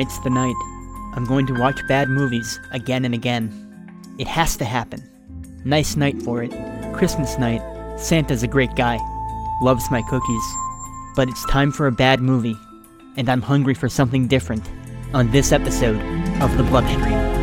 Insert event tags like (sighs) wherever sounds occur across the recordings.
tonight's the night. I'm going to watch bad movies again and again. It has to happen. Nice night for it. Christmas night. Santa's a great guy. Loves my cookies. But it's time for a bad movie. And I'm hungry for something different on this episode of The Bloodstream.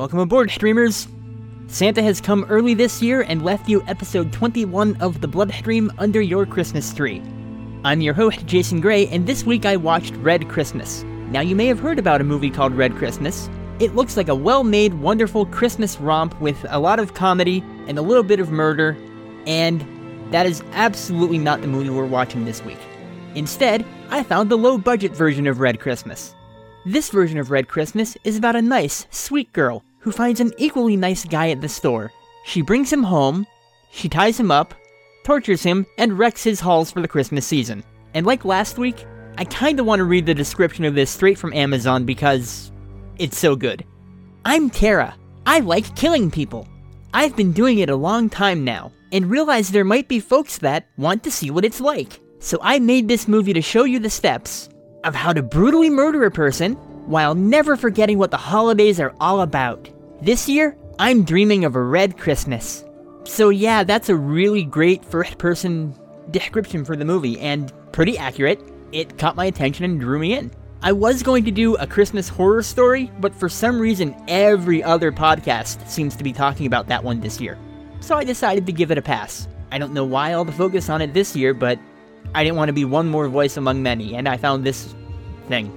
Welcome aboard, streamers! Santa has come early this year and left you episode 21 of The Bloodstream under your Christmas tree. I'm your host, Jason Gray, and this week I watched Red Christmas. Now, you may have heard about a movie called Red Christmas. It looks like a well made, wonderful Christmas romp with a lot of comedy and a little bit of murder, and that is absolutely not the movie we're watching this week. Instead, I found the low budget version of Red Christmas. This version of Red Christmas is about a nice, sweet girl who finds an equally nice guy at the store. She brings him home, she ties him up, tortures him, and wrecks his halls for the Christmas season. And like last week, I kinda wanna read the description of this straight from Amazon because it's so good. I'm Tara. I like killing people. I've been doing it a long time now, and realize there might be folks that want to see what it's like. So I made this movie to show you the steps of how to brutally murder a person while never forgetting what the holidays are all about. This year, I'm dreaming of a red Christmas. So, yeah, that's a really great first person description for the movie, and pretty accurate. It caught my attention and drew me in. I was going to do a Christmas horror story, but for some reason, every other podcast seems to be talking about that one this year. So I decided to give it a pass. I don't know why all the focus on it this year, but I didn't want to be one more voice among many, and I found this thing.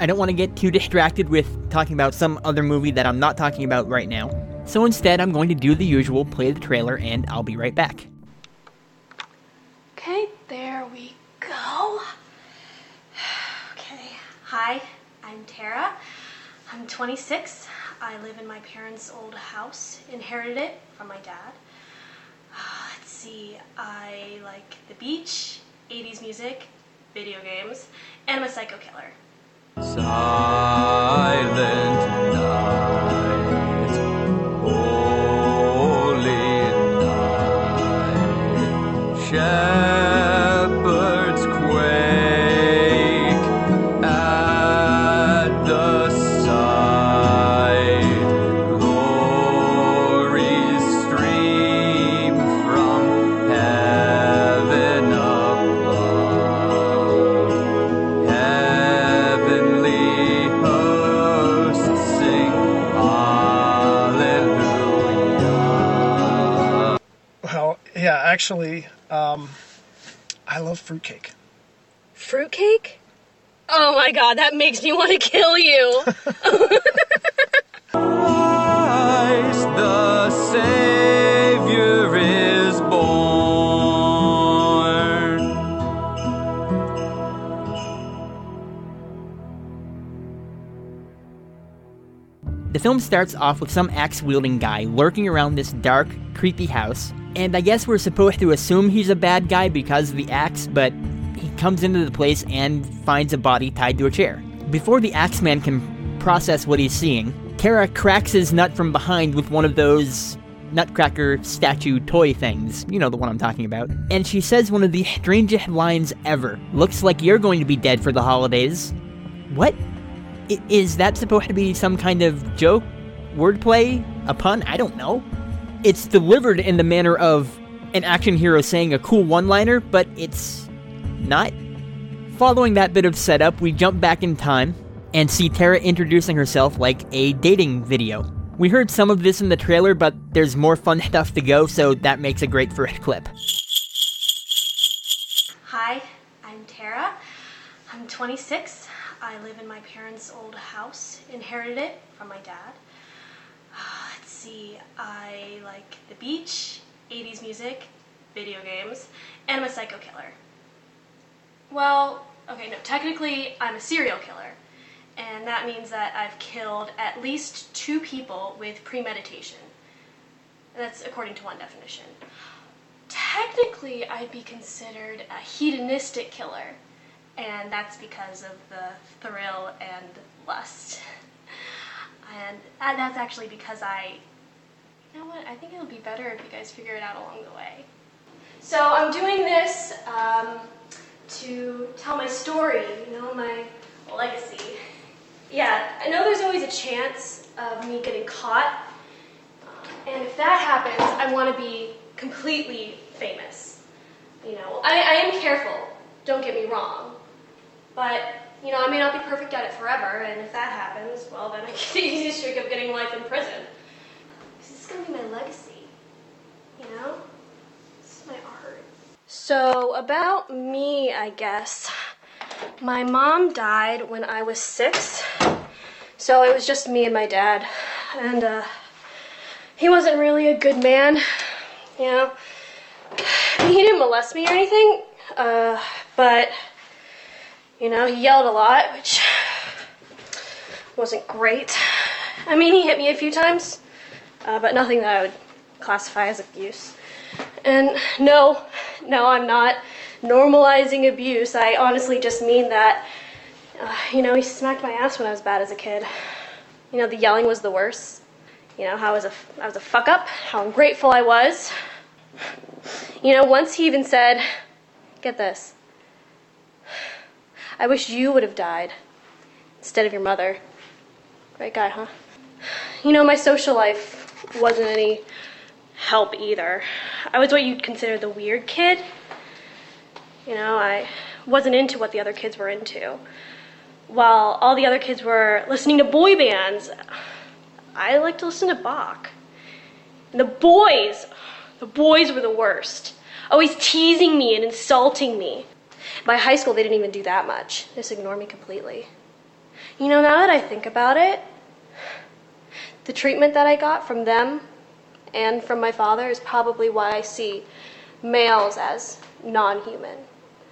I don't want to get too distracted with talking about some other movie that I'm not talking about right now. So instead, I'm going to do the usual play the trailer, and I'll be right back. Okay, there we go. (sighs) Okay, hi, I'm Tara. I'm 26. I live in my parents' old house, inherited it from my dad. Uh, let's see, I like the beach, 80s music, video games, and I'm a psycho killer. Silent night, actually, um, I love fruitcake. Fruitcake? Oh my god, that makes me want to kill you. (laughs) film starts off with some axe wielding guy lurking around this dark, creepy house, and I guess we're supposed to assume he's a bad guy because of the axe, but he comes into the place and finds a body tied to a chair. Before the Axeman can process what he's seeing, Tara cracks his nut from behind with one of those nutcracker statue toy things. You know the one I'm talking about. And she says one of the strangest lines ever. Looks like you're going to be dead for the holidays. What? Is that supposed to be some kind of joke? Wordplay? A pun? I don't know. It's delivered in the manner of an action hero saying a cool one liner, but it's not. Following that bit of setup, we jump back in time and see Tara introducing herself like a dating video. We heard some of this in the trailer, but there's more fun (laughs) stuff to go, so that makes a great first clip. Hi, I'm Tara. I'm 26. I live in my parents' old house, inherited it from my dad. Uh, let's see, I like the beach, 80s music, video games, and I'm a psycho killer. Well, Okay, no, technically, I'm a serial killer. And that means that I've killed at least two people with premeditation. That's according to one definition. Technically, I'd be considered a hedonistic killer. And that's because of the thrill and lust. And that's actually because I. You know what? I think it'll be better if you guys figure it out along the way. So I'm doing this um, to tell my story, you know, my legacy. Yeah, I know there's always a chance of me getting caught, and if that happens, I want to be completely famous. You know, I, I am careful. Don't get me wrong, but you know, I may not be perfect at it forever, and if that happens, well, then I (laughs) get the easy streak of getting life in prison. This is gonna be my legacy. You know, this is my art. So about me, I guess. My mom died when I was six, so it was just me and my dad. And uh, he wasn't really a good man, you know. (sighs) He didn't molest me or anything, uh, but, you know, he yelled a lot, which wasn't great. I mean, he hit me a few times, uh, but nothing that I would classify as abuse. And no, no, I'm not normalizing abuse. I honestly just mean that, uh, you know, he smacked my ass when I was bad as a kid. You know, the yelling was the worst. You know, how I was a, I was a fuck up, how ungrateful I was. You know, once he even said, get this, I wish you would have died instead of your mother. Great guy, huh? You know, my social life wasn't any help either. I was what you'd consider the weird kid. You know, I wasn't into what the other kids were into. While all the other kids were listening to boy bands, I liked to listen to Bach. And the boys, the boys were the worst. Always teasing me and insulting me. By high school, they didn't even do that much. They just ignored me completely. You know, now that I think about it, the treatment that I got from them and from my father is probably why I see males as non human.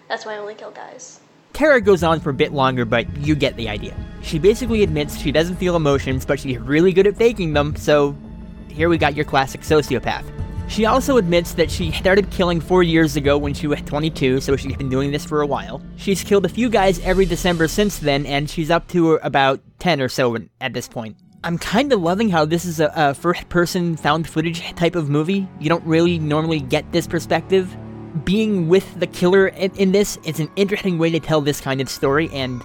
That's why I only kill guys. Tara goes on for a bit longer, but you get the idea. She basically admits she doesn't feel emotions, but she's really good at faking them, so here we got your classic sociopath. She also admits that she started killing four years ago when she was 22, so she's been doing this for a while. She's killed a few guys every December since then, and she's up to about 10 or so at this point. I'm kind of loving how this is a, a first person found footage type of movie. You don't really normally get this perspective. Being with the killer in, in this is an interesting way to tell this kind of story, and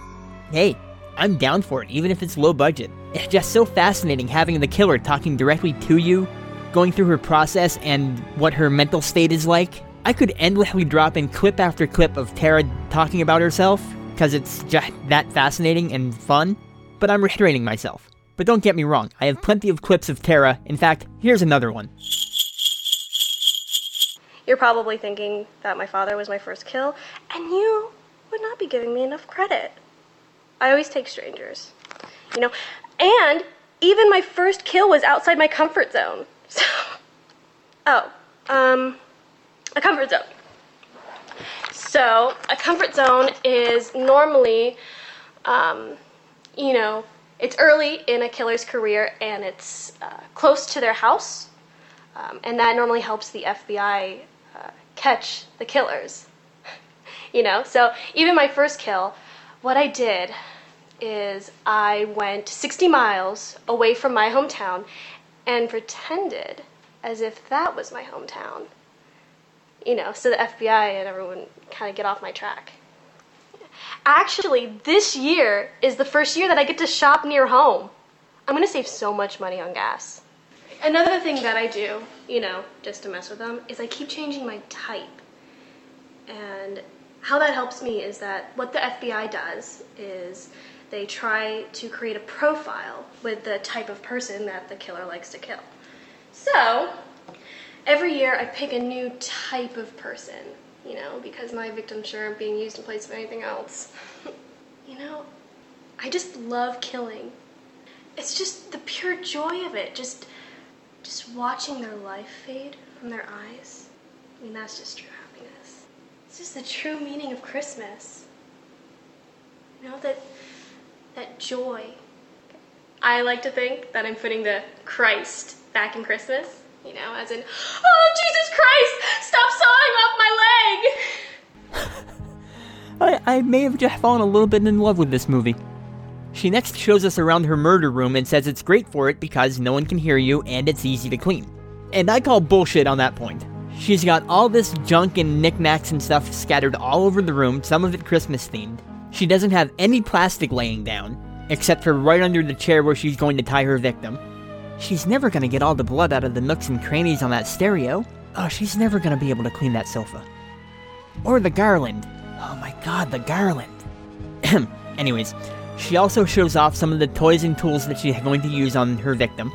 hey, I'm down for it, even if it's low budget. It's just so fascinating having the killer talking directly to you, going through her process and what her mental state is like. I could endlessly drop in clip after clip of Tara talking about herself, because it's just that fascinating and fun, but I'm restraining myself. But don't get me wrong, I have plenty of clips of Tara. In fact, here's another one. You're probably thinking that my father was my first kill, and you would not be giving me enough credit. I always take strangers. You know, and even my first kill was outside my comfort zone. So, oh, um, a comfort zone. So, a comfort zone is normally, um, you know, it's early in a killer's career and it's uh, close to their house, um, and that normally helps the FBI uh, catch the killers. (laughs) you know, so even my first kill, what I did is I went 60 miles away from my hometown and pretended as if that was my hometown. You know, so the FBI and everyone kind of get off my track. Actually, this year is the first year that I get to shop near home. I'm gonna save so much money on gas. Another thing that I do, you know, just to mess with them, is I keep changing my type. And how that helps me is that what the FBI does is they try to create a profile with the type of person that the killer likes to kill. So, every year I pick a new type of person, you know, because my victims sure aren't being used in place of anything else. (laughs) you know, I just love killing. It's just the pure joy of it, just just watching their life fade from their eyes. I mean, that's just true happiness. It's just the true meaning of Christmas. You know, that, that joy. I like to think that I'm putting the Christ back in Christmas. You know, as in, oh, Jesus Christ, stop sawing off my leg! (laughs) I, I may have just fallen a little bit in love with this movie. She next shows us around her murder room and says it's great for it because no one can hear you and it's easy to clean. And I call bullshit on that point. She's got all this junk and knickknacks and stuff scattered all over the room, some of it Christmas themed. She doesn't have any plastic laying down, except for right under the chair where she's going to tie her victim. She's never gonna get all the blood out of the nooks and crannies on that stereo. Oh, she's never gonna be able to clean that sofa. Or the garland. Oh my god, the garland. (clears throat) Anyways, she also shows off some of the toys and tools that she's going to use on her victim.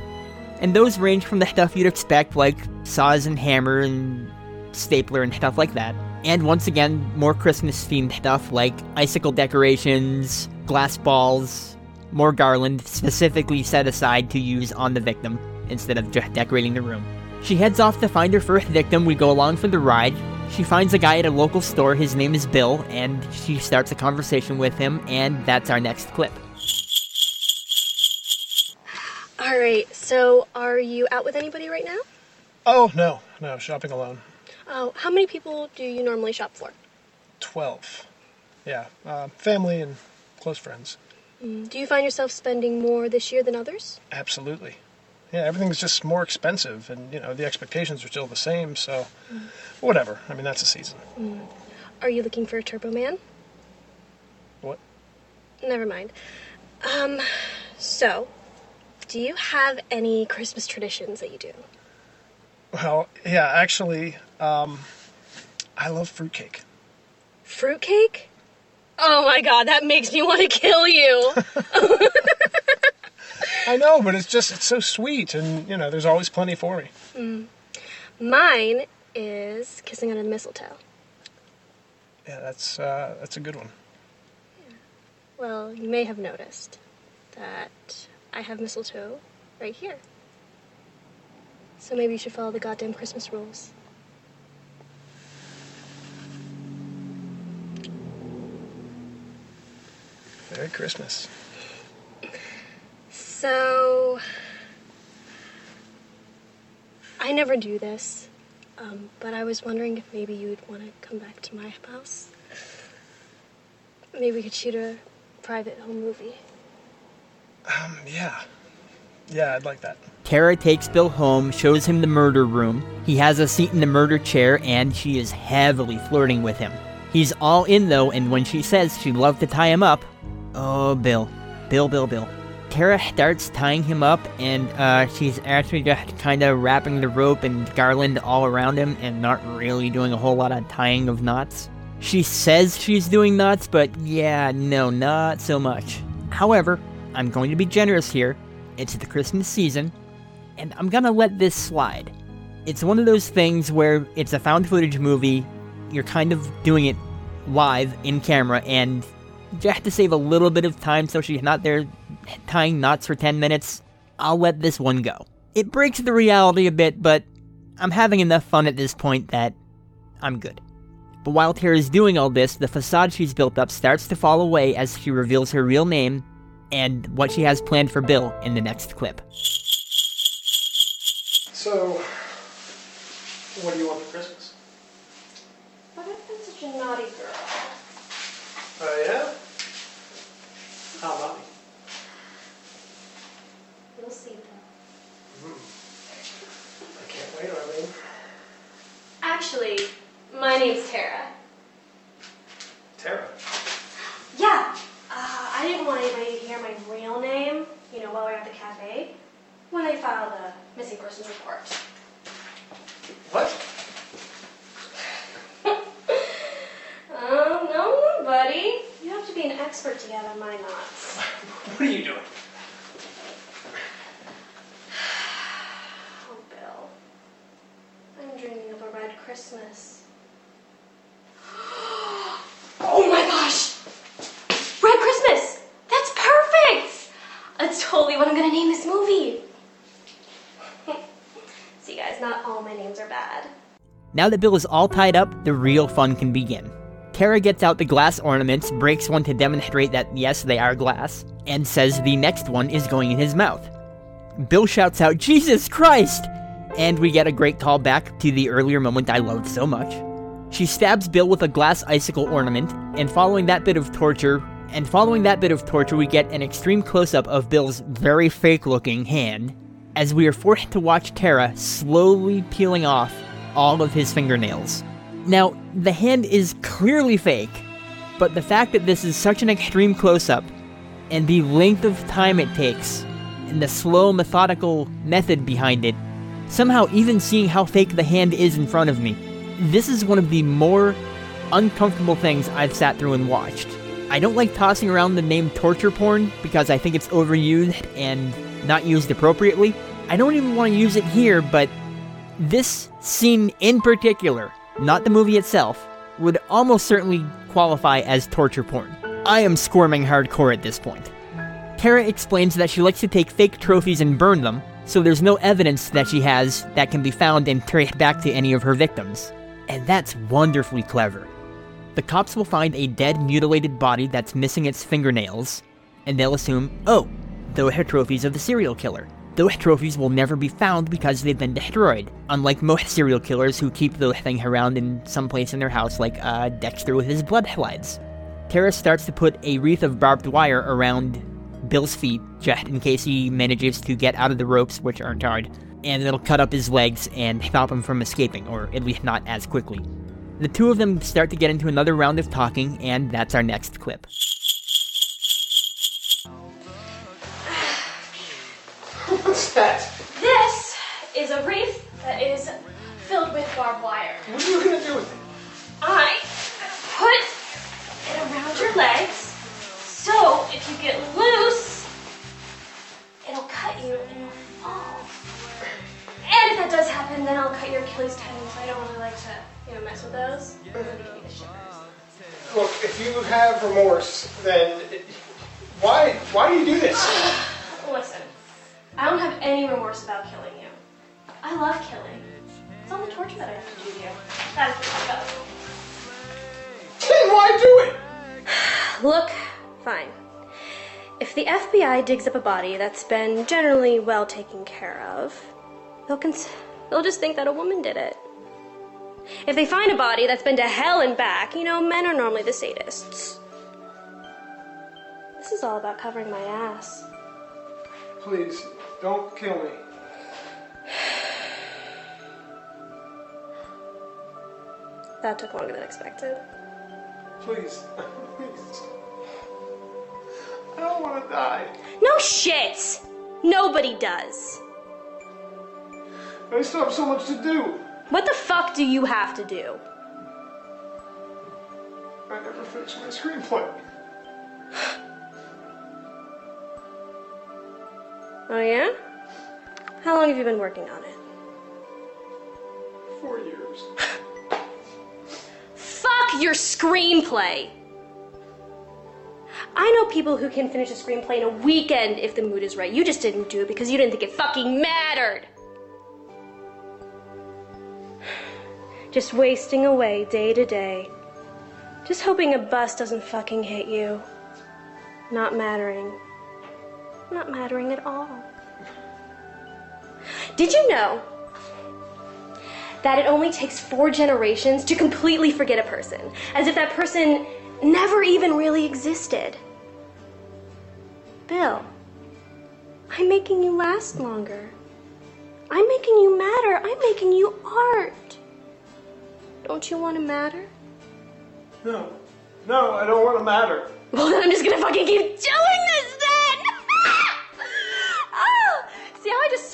And those range from the stuff you'd expect, like saws and hammer and stapler and stuff like that. And once again, more Christmas themed stuff like icicle decorations, glass balls, more garland specifically set aside to use on the victim instead of just decorating the room. She heads off to find her first victim. We go along for the ride. She finds a guy at a local store. His name is Bill, and she starts a conversation with him, and that's our next clip. All right, so are you out with anybody right now? Oh, no, no, shopping alone. Oh, how many people do you normally shop for? 12. Yeah, uh, family and close friends. Do you find yourself spending more this year than others? Absolutely. Yeah, everything's just more expensive, and, you know, the expectations are still the same, so whatever. I mean, that's a season. Are you looking for a Turbo Man? What? Never mind. Um, so, do you have any Christmas traditions that you do? Well, yeah, actually, um, I love fruitcake. Fruitcake? Oh my god, that makes me want to kill you. (laughs) I know, but it's just, it's so sweet, and, you know, there's always plenty for me. Mine is kissing under the mistletoe. Yeah, that's, uh, that's a good one. Well, you may have noticed that I have mistletoe right here. So maybe you should follow the goddamn Christmas rules. Merry Christmas. So, I never do this, um, but I was wondering if maybe you would want to come back to my house. Maybe we could shoot a private home movie. Um, yeah. Yeah, I'd like that. Tara takes Bill home, shows him the murder room. He has a seat in the murder chair, and she is heavily flirting with him. He's all in though, and when she says she'd love to tie him up, oh, Bill. Bill, Bill, Bill. Tara starts tying him up, and uh, she's actually just kind of wrapping the rope and garland all around him and not really doing a whole lot of tying of knots. She says she's doing knots, but yeah, no, not so much. However, I'm going to be generous here. It's the Christmas season, and I'm gonna let this slide. It's one of those things where it's a found footage movie, you're kind of doing it live in camera, and you have to save a little bit of time so she's not there tying knots for 10 minutes. I'll let this one go. It breaks the reality a bit, but I'm having enough fun at this point that I'm good. But while Tara's doing all this, the facade she's built up starts to fall away as she reveals her real name and what she has planned for Bill in the next clip. So, what do you want for Christmas? What if I'm such a naughty girl? Oh, yeah? How about me? You'll see though. Hmm. I can't wait, Arlene. Actually, my name's. Tara. Yeah, uh, I didn't want anybody to hear my real name, you know, while we were at the cafe, when they filed a missing persons report. What? Oh, no, no, buddy. You have to be an expert to gather my knots. What are you doing? Oh, Bill. I'm dreaming of a red Christmas. oh my gosh! Red Christmas! That's perfect! That's totally what I'm gonna name this movie. See, guys, not all my names are bad. Now that Bill is all tied up, the real fun can begin. Tara gets out the glass ornaments, breaks one to demonstrate that yes, they are glass, and says the next one is going in his mouth. Bill shouts out, Jesus Christ! And we get a great callback to the earlier moment I loved so much. She stabs Bill with a glass icicle ornament, and following that bit of torture, and following that bit of torture, we get an extreme close up of Bill's very fake looking hand, as we are forced to watch Tara slowly peeling off all of his fingernails. Now, the hand is clearly fake, but the fact that this is such an extreme close up, and the length of time it takes, and the slow, methodical method behind it, somehow even seeing how fake the hand is in front of me, this is one of the more uncomfortable things I've sat through and watched. I don't like tossing around the name torture porn because I think it's overused and not used appropriately. I don't even want to use it here, but this scene in particular, not the movie itself, would almost certainly qualify as torture porn. I am squirming hardcore at this point. Tara explains that she likes to take fake trophies and burn them, so there's no evidence that she has that can be found and traced back to any of her victims. And that's wonderfully clever. The cops will find a dead, mutilated body that's missing its fingernails, and they'll assume, oh, those are trophies of the serial killer. Those trophies will never be found because they've been destroyed, unlike most serial killers who keep the thing around in some place in their house, like uh, Dexter with his blood slides. Tara starts to put a wreath of barbed wire around Bill's feet, just in case he manages to get out of the ropes, which aren't hard, and it'll cut up his legs and stop him from escaping, or at least not as quickly. The two of them start to get into another round of talking, and that's our next clip. What's that? This is a wreath that is filled with barbed wire. What are you gonna do with it? I put it around your legs, so if you get loose, it'll cut you and you'll fall. And if that does happen, then I'll cut your Achilles tendon, so I don't really like to, you know, mess with those. It'll give me the shivers. Look, if you have remorse, then it, why why do you do this? (sighs) Listen, I don't have any remorse about killing you. I love killing. It's all the torture that I have to do to you. That is fucked up. Then why do it? (sighs) Look, fine. If the FBI digs up a body that's been generally well taken care of, they'll cons- they'll just think that a woman did it. If they find a body that's been to hell and back, you know, men are normally the sadists. This is all about covering my ass. Please, don't kill me. That took longer than expected. Please. Please. I don't want to die. No shit! Nobody does. I still have so much to do. What the fuck do you have to do? I never finished my screenplay. Oh yeah? How long have you been working on it? Four years. (laughs) Fuck your screenplay! I know people who can finish a screenplay in a weekend if the mood is right. You just didn't do it because you didn't think it fucking mattered. (sighs) Just wasting away day to day. Just hoping a bus doesn't fucking hit you. Not mattering. Not mattering at all. Did you know that it only takes four generations to completely forget a person, as if that person never even really existed. Bill, I'm making you last longer. I'm making you matter. I'm making you art. Don't you want to matter? No. No, I don't want to matter. (laughs) Well, then I'm just gonna fucking keep doing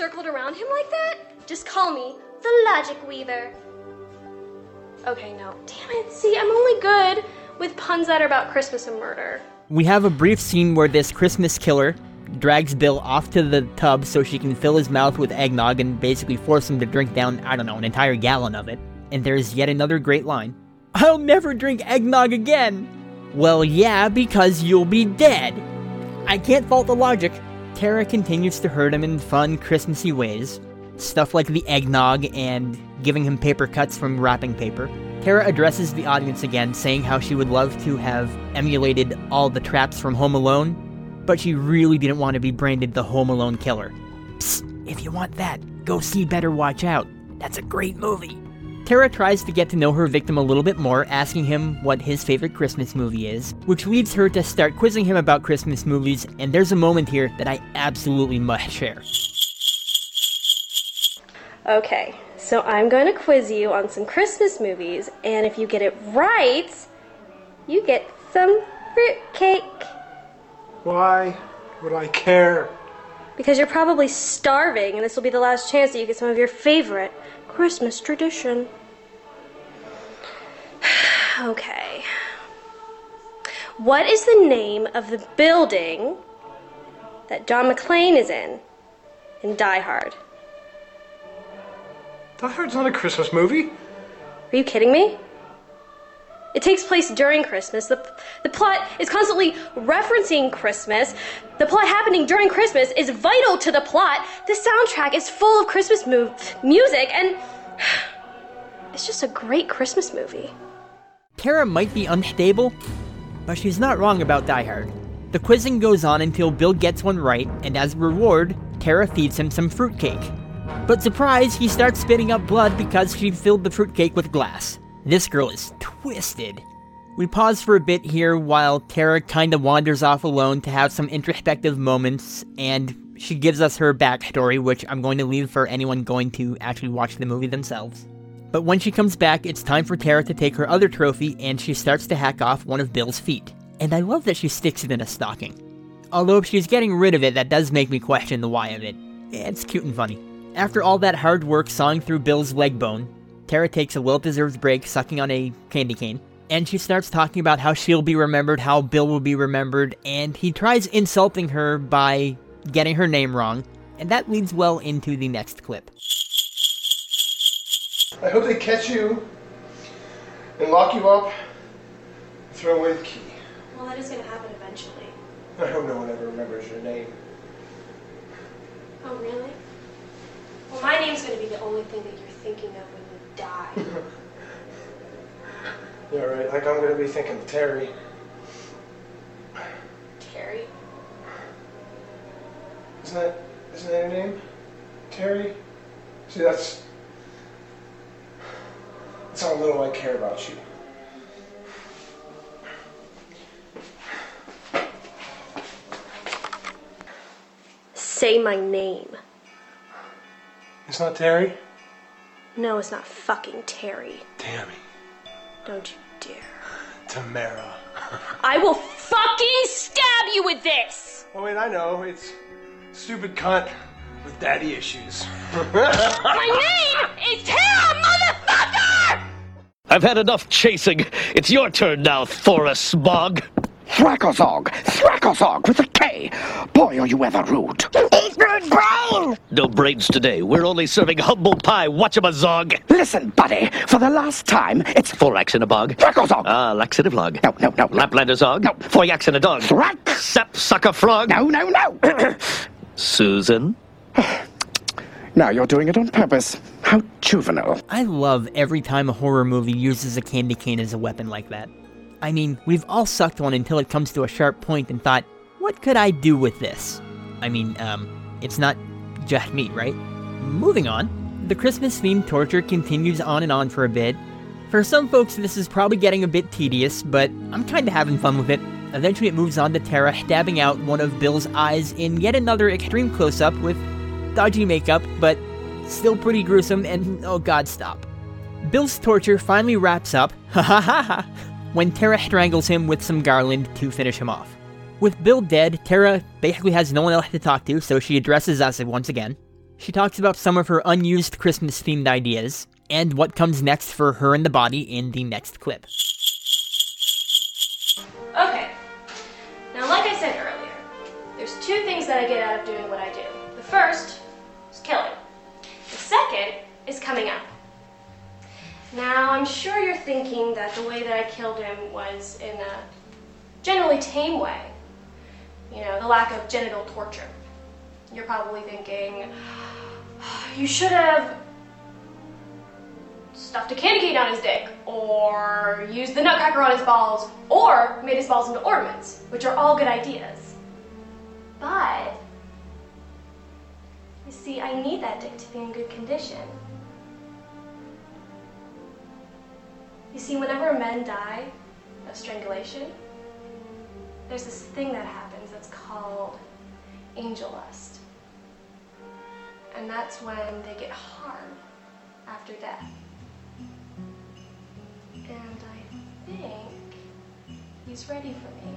circled around him like that? Just call me the Logic Weaver. Okay, no. Damn it, see, I'm only good with puns that are about Christmas and murder. We have a brief scene where this Christmas killer drags Bill off to the tub so she can fill his mouth with eggnog and basically force him to drink down, I don't know, an entire gallon of it. And there's yet another great line I'll never drink eggnog again! Well, yeah, because you'll be dead. I can't fault the logic. Tara continues to hurt him in fun, Christmassy ways. Stuff like the eggnog and giving him paper cuts from wrapping paper. Tara addresses the audience again, saying how she would love to have emulated all the traps from Home Alone, but she really didn't want to be branded the Home Alone killer. Psst, if you want that, go see Better Watch Out. That's a great movie. Tara tries to get to know her victim a little bit more, asking him what his favorite Christmas movie is, which leads her to start quizzing him about Christmas movies, and there's a moment here that I absolutely must share. Okay, so I'm going to quiz you on some Christmas movies, and if you get it right, you get some fruitcake. Why would I care? Because you're probably starving, and this will be the last chance that you get some of your favorite Christmas tradition. (sighs) okay. What is the name of the building that John McClane is in in Die Hard? Die Hard's not a Christmas movie. Are you kidding me? It takes place during Christmas. The, the plot is constantly referencing Christmas. The plot happening during Christmas is vital to the plot. The soundtrack is full of Christmas mu- music, and (sighs) it's just a great Christmas movie. Tara might be unstable, but she's not wrong about Die Hard. The quizzing goes on until Bill gets one right, and as a reward, Tara feeds him some fruitcake. But surprise, he starts spitting up blood because she filled the fruitcake with glass. This girl is twisted. We pause for a bit here while Tara kinda wanders off alone to have some introspective moments, and she gives us her backstory, which I'm going to leave for anyone going to actually watch the movie themselves. But when she comes back, it's time for Tara to take her other trophy, and she starts to hack off one of Bill's feet. And I love that she sticks it in a stocking. Although if she's getting rid of it, that does make me question the why of it. It's cute and funny. After all that hard work sawing through Bill's leg bone, Tara takes a well deserved break sucking on a candy cane, and she starts talking about how she'll be remembered, how Bill will be remembered, and he tries insulting her by getting her name wrong, and that leads well into the next clip. I hope they catch you and lock you up and throw away the key. Well, that is going to happen eventually. I hope no one ever remembers your name. Oh, really? Well, my name's going to be the only thing that you're thinking of when you die. Yeah, right. Like I'm gonna be thinking of Terry. Terry. Isn't that isn't that your name? Terry? See that's that's how little I care about you. Say my name. It's not Terry? No, it's not fucking Terry. Tammy. Don't you dare. Tamara. I will fucking stab you with this! Oh wait, I know. It's stupid cunt with daddy issues. (laughs) My name is Tara, motherfucker! I've had enough chasing. It's your turn now, Forrest Smog. Thrakosog! Thrakosog with a K! Boy, are you ever rude! Eat brain! No brains today. We're only serving humble pie. Watchamadog. Listen, buddy, for the last time, it's four Thorax in a bog. Thrakosog! Ah, laxative log. no, no, no, no. Laplander zog. No. four Foyax in a dog. Thrak! Sap sucker frog. No, no, no! (coughs) Susan. (sighs) now you're doing it on purpose. How juvenile. I love every time a horror movie uses a candy cane as a weapon like that. I mean, we've all sucked one until it comes to a sharp point and thought, what could I do with this? I mean, um, it's not just me, right? Moving on. The Christmas themed torture continues on and on for a bit. For some folks, this is probably getting a bit tedious, but I'm kinda having fun with it. Eventually, it moves on to Tara stabbing out one of Bill's eyes in yet another extreme close up with dodgy makeup, but still pretty gruesome, and oh god, stop. Bill's torture finally wraps up, (laughs) ha ha ha ha, when Tara strangles him with some garland to finish him off. With Bill dead, Tara basically has no one else to talk to, so she addresses us once again. She talks about some of her unused Christmas themed ideas, and what comes next for her and the body in the next clip. Okay. Now, like I said earlier, there's two things that I get out of doing what I do. The first is killing. The second is coming up. Now, I'm sure you're thinking that the way that I killed him was in a generally tame way. You know, the lack of genital torture. You're probably thinking, (sighs) you should have stuffed a candy cane down his dick, or used the nutcracker on his balls, or made his balls into ornaments, which are all good ideas. But, you see, I need that dick to be in good condition. You see, whenever men die of strangulation, there's this thing that happens that's called angel lust. And that's when they get hard after death. And I think he's ready for me.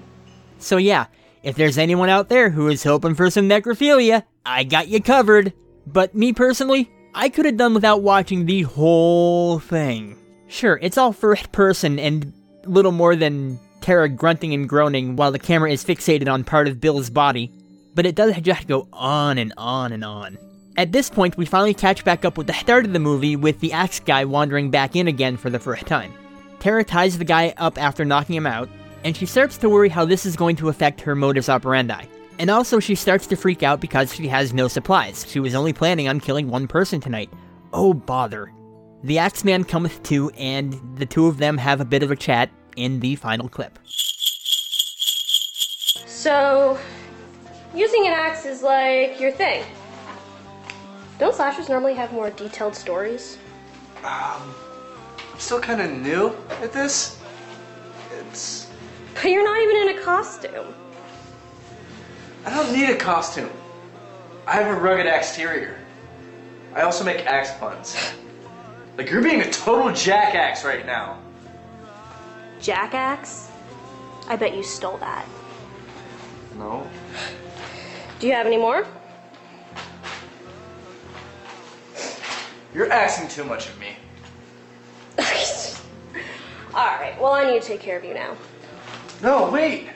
So yeah, if there's anyone out there who is hoping for some necrophilia, I got you covered. But me personally, I could have done without watching the whole thing. Sure, it's all first person and little more than Tara grunting and groaning while the camera is fixated on part of Bill's body, but it does just go on and on and on. At this point, we finally catch back up with the start of the movie with the axe guy wandering back in again for the first time. Tara ties the guy up after knocking him out, and she starts to worry how this is going to affect her modus operandi. And also, she starts to freak out because she has no supplies. She was only planning on killing one person tonight. Oh, bother. The Axeman cometh to, and the two of them have a bit of a chat in the final clip. So, using an axe is like your thing. Don't slashers normally have more detailed stories? Um, I'm still kind of new at this. It's. But you're not even in a costume. I don't need a costume. I have a rugged exterior. I also make axe puns. Like, you're being a total jackass right now. Jackaxe? I bet you stole that. No. Do you have any more? You're asking too much of me. (laughs) Alright, well, I need to take care of you now. No, wait.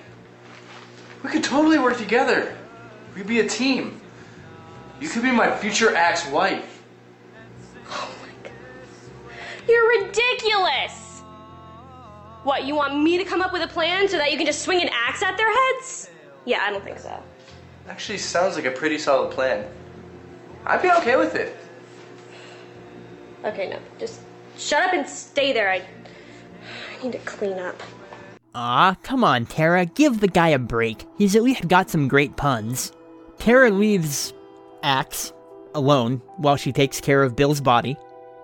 We could totally work together. We'd be a team. You could be my future axe wife. Oh my god. You're ridiculous! What, you want me to come up with a plan so that you can just swing an axe at their heads? Yeah, I don't think so. Actually, sounds like a pretty solid plan. I'd be okay with it. Okay, no, just shut up and stay there. I, I need to clean up. Aw, come on, Tara, give the guy a break. He's at least got some great puns. Tara leaves Axe alone while she takes care of Bill's body,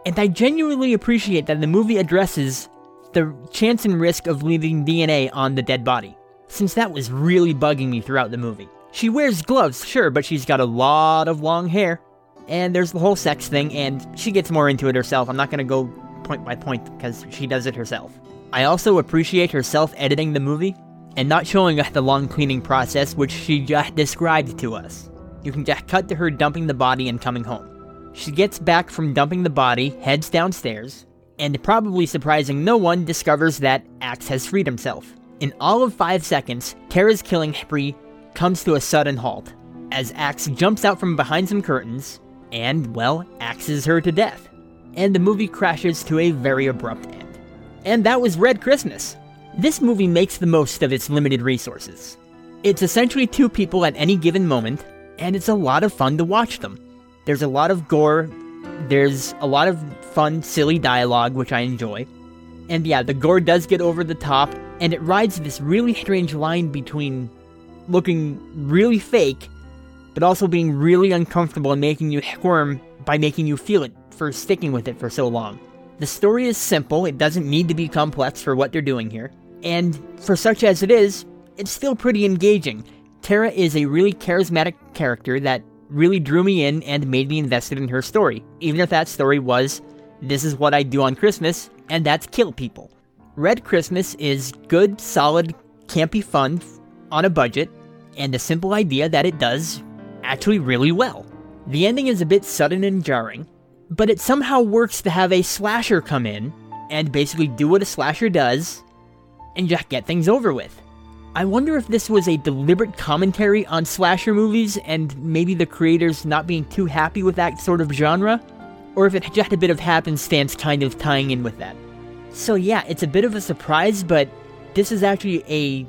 and I genuinely appreciate that the movie addresses the chance and risk of leaving DNA on the dead body, since that was really bugging me throughout the movie. She wears gloves, sure, but she's got a lot of long hair, and there's the whole sex thing, and she gets more into it herself. I'm not gonna go point by point because she does it herself. I also appreciate her self editing the movie and not showing us (laughs) the long cleaning process which she just described to us. You can just cut to her dumping the body and coming home. She gets back from dumping the body, heads downstairs, and probably surprising no one, discovers that Axe has freed himself. In all of five seconds, Tara's killing spree comes to a sudden halt, as Axe jumps out from behind some curtains and, well, axes her to death. And the movie crashes to a very abrupt end. And that was Red Christmas. This movie makes the most of its limited resources. It's essentially two people at any given moment, and it's a lot of fun to watch them. There's a lot of gore, there's a lot of fun, silly dialogue, which I enjoy. And yeah, the gore does get over the top, and it rides this really strange line between looking really fake, but also being really uncomfortable and making you squirm by making you feel it for sticking with it for so long. The story is simple, it doesn't need to be complex for what they're doing here, and for such as it is, it's still pretty engaging. Tara is a really charismatic character that really drew me in and made me invested in her story, even if that story was, this is what I do on Christmas, and that's kill people. Red Christmas is good, solid, campy fun on a budget, and the simple idea that it does actually really well. The ending is a bit sudden and jarring, but it somehow works to have a slasher come in and basically do what a slasher does and just get things over with. I wonder if this was a deliberate commentary on slasher movies and maybe the creators not being too happy with that sort of genre, or if it's just a bit of happenstance kind of tying in with that. So yeah, it's a bit of a surprise, but this is actually a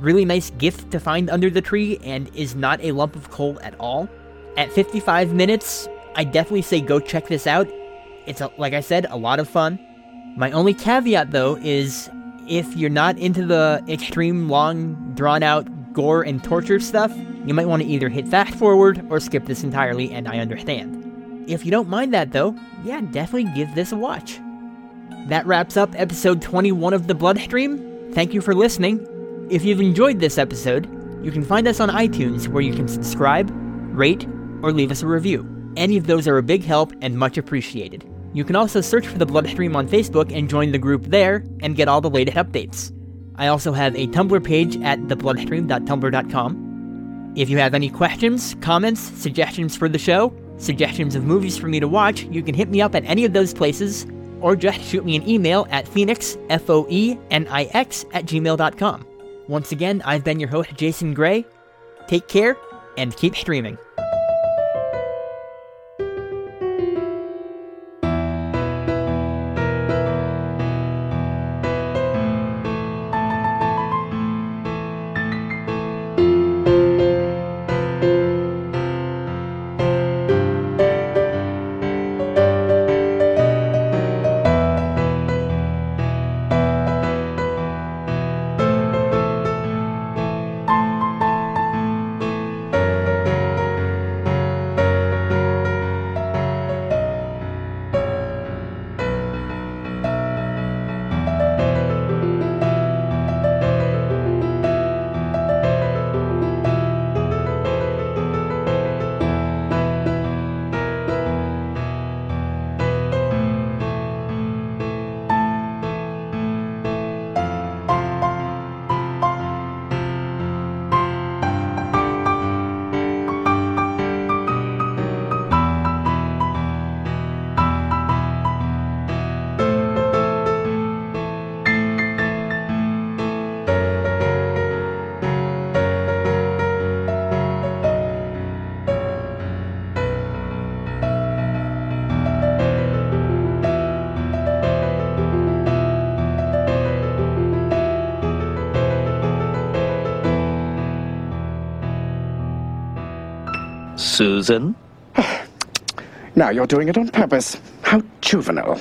really nice gift to find under the tree and is not a lump of coal at all. At 55 minutes, I definitely say go check this out. It's, a, like I said, a lot of fun. My only caveat, though, is if you're not into the extreme, long, drawn out gore and torture stuff, you might want to either hit fast forward or skip this entirely, and I understand. If you don't mind that, though, yeah, definitely give this a watch. That wraps up episode 21 of The Bloodstream. Thank you for listening. If you've enjoyed this episode, you can find us on iTunes where you can subscribe, rate, or leave us a review. Any of those are a big help and much appreciated. You can also search for the Bloodstream on Facebook and join the group there and get all the latest updates. I also have a Tumblr page at thebloodstream.tumblr.com. If you have any questions, comments, suggestions for the show, suggestions of movies for me to watch, you can hit me up at any of those places, or just shoot me an email at phoenix, F-O-E-N-I-X, at gmail.com. Once again, I've been your host, Jason Gray. Take care, and keep streaming. Susan? (sighs) Now you're doing it on purpose. How juvenile.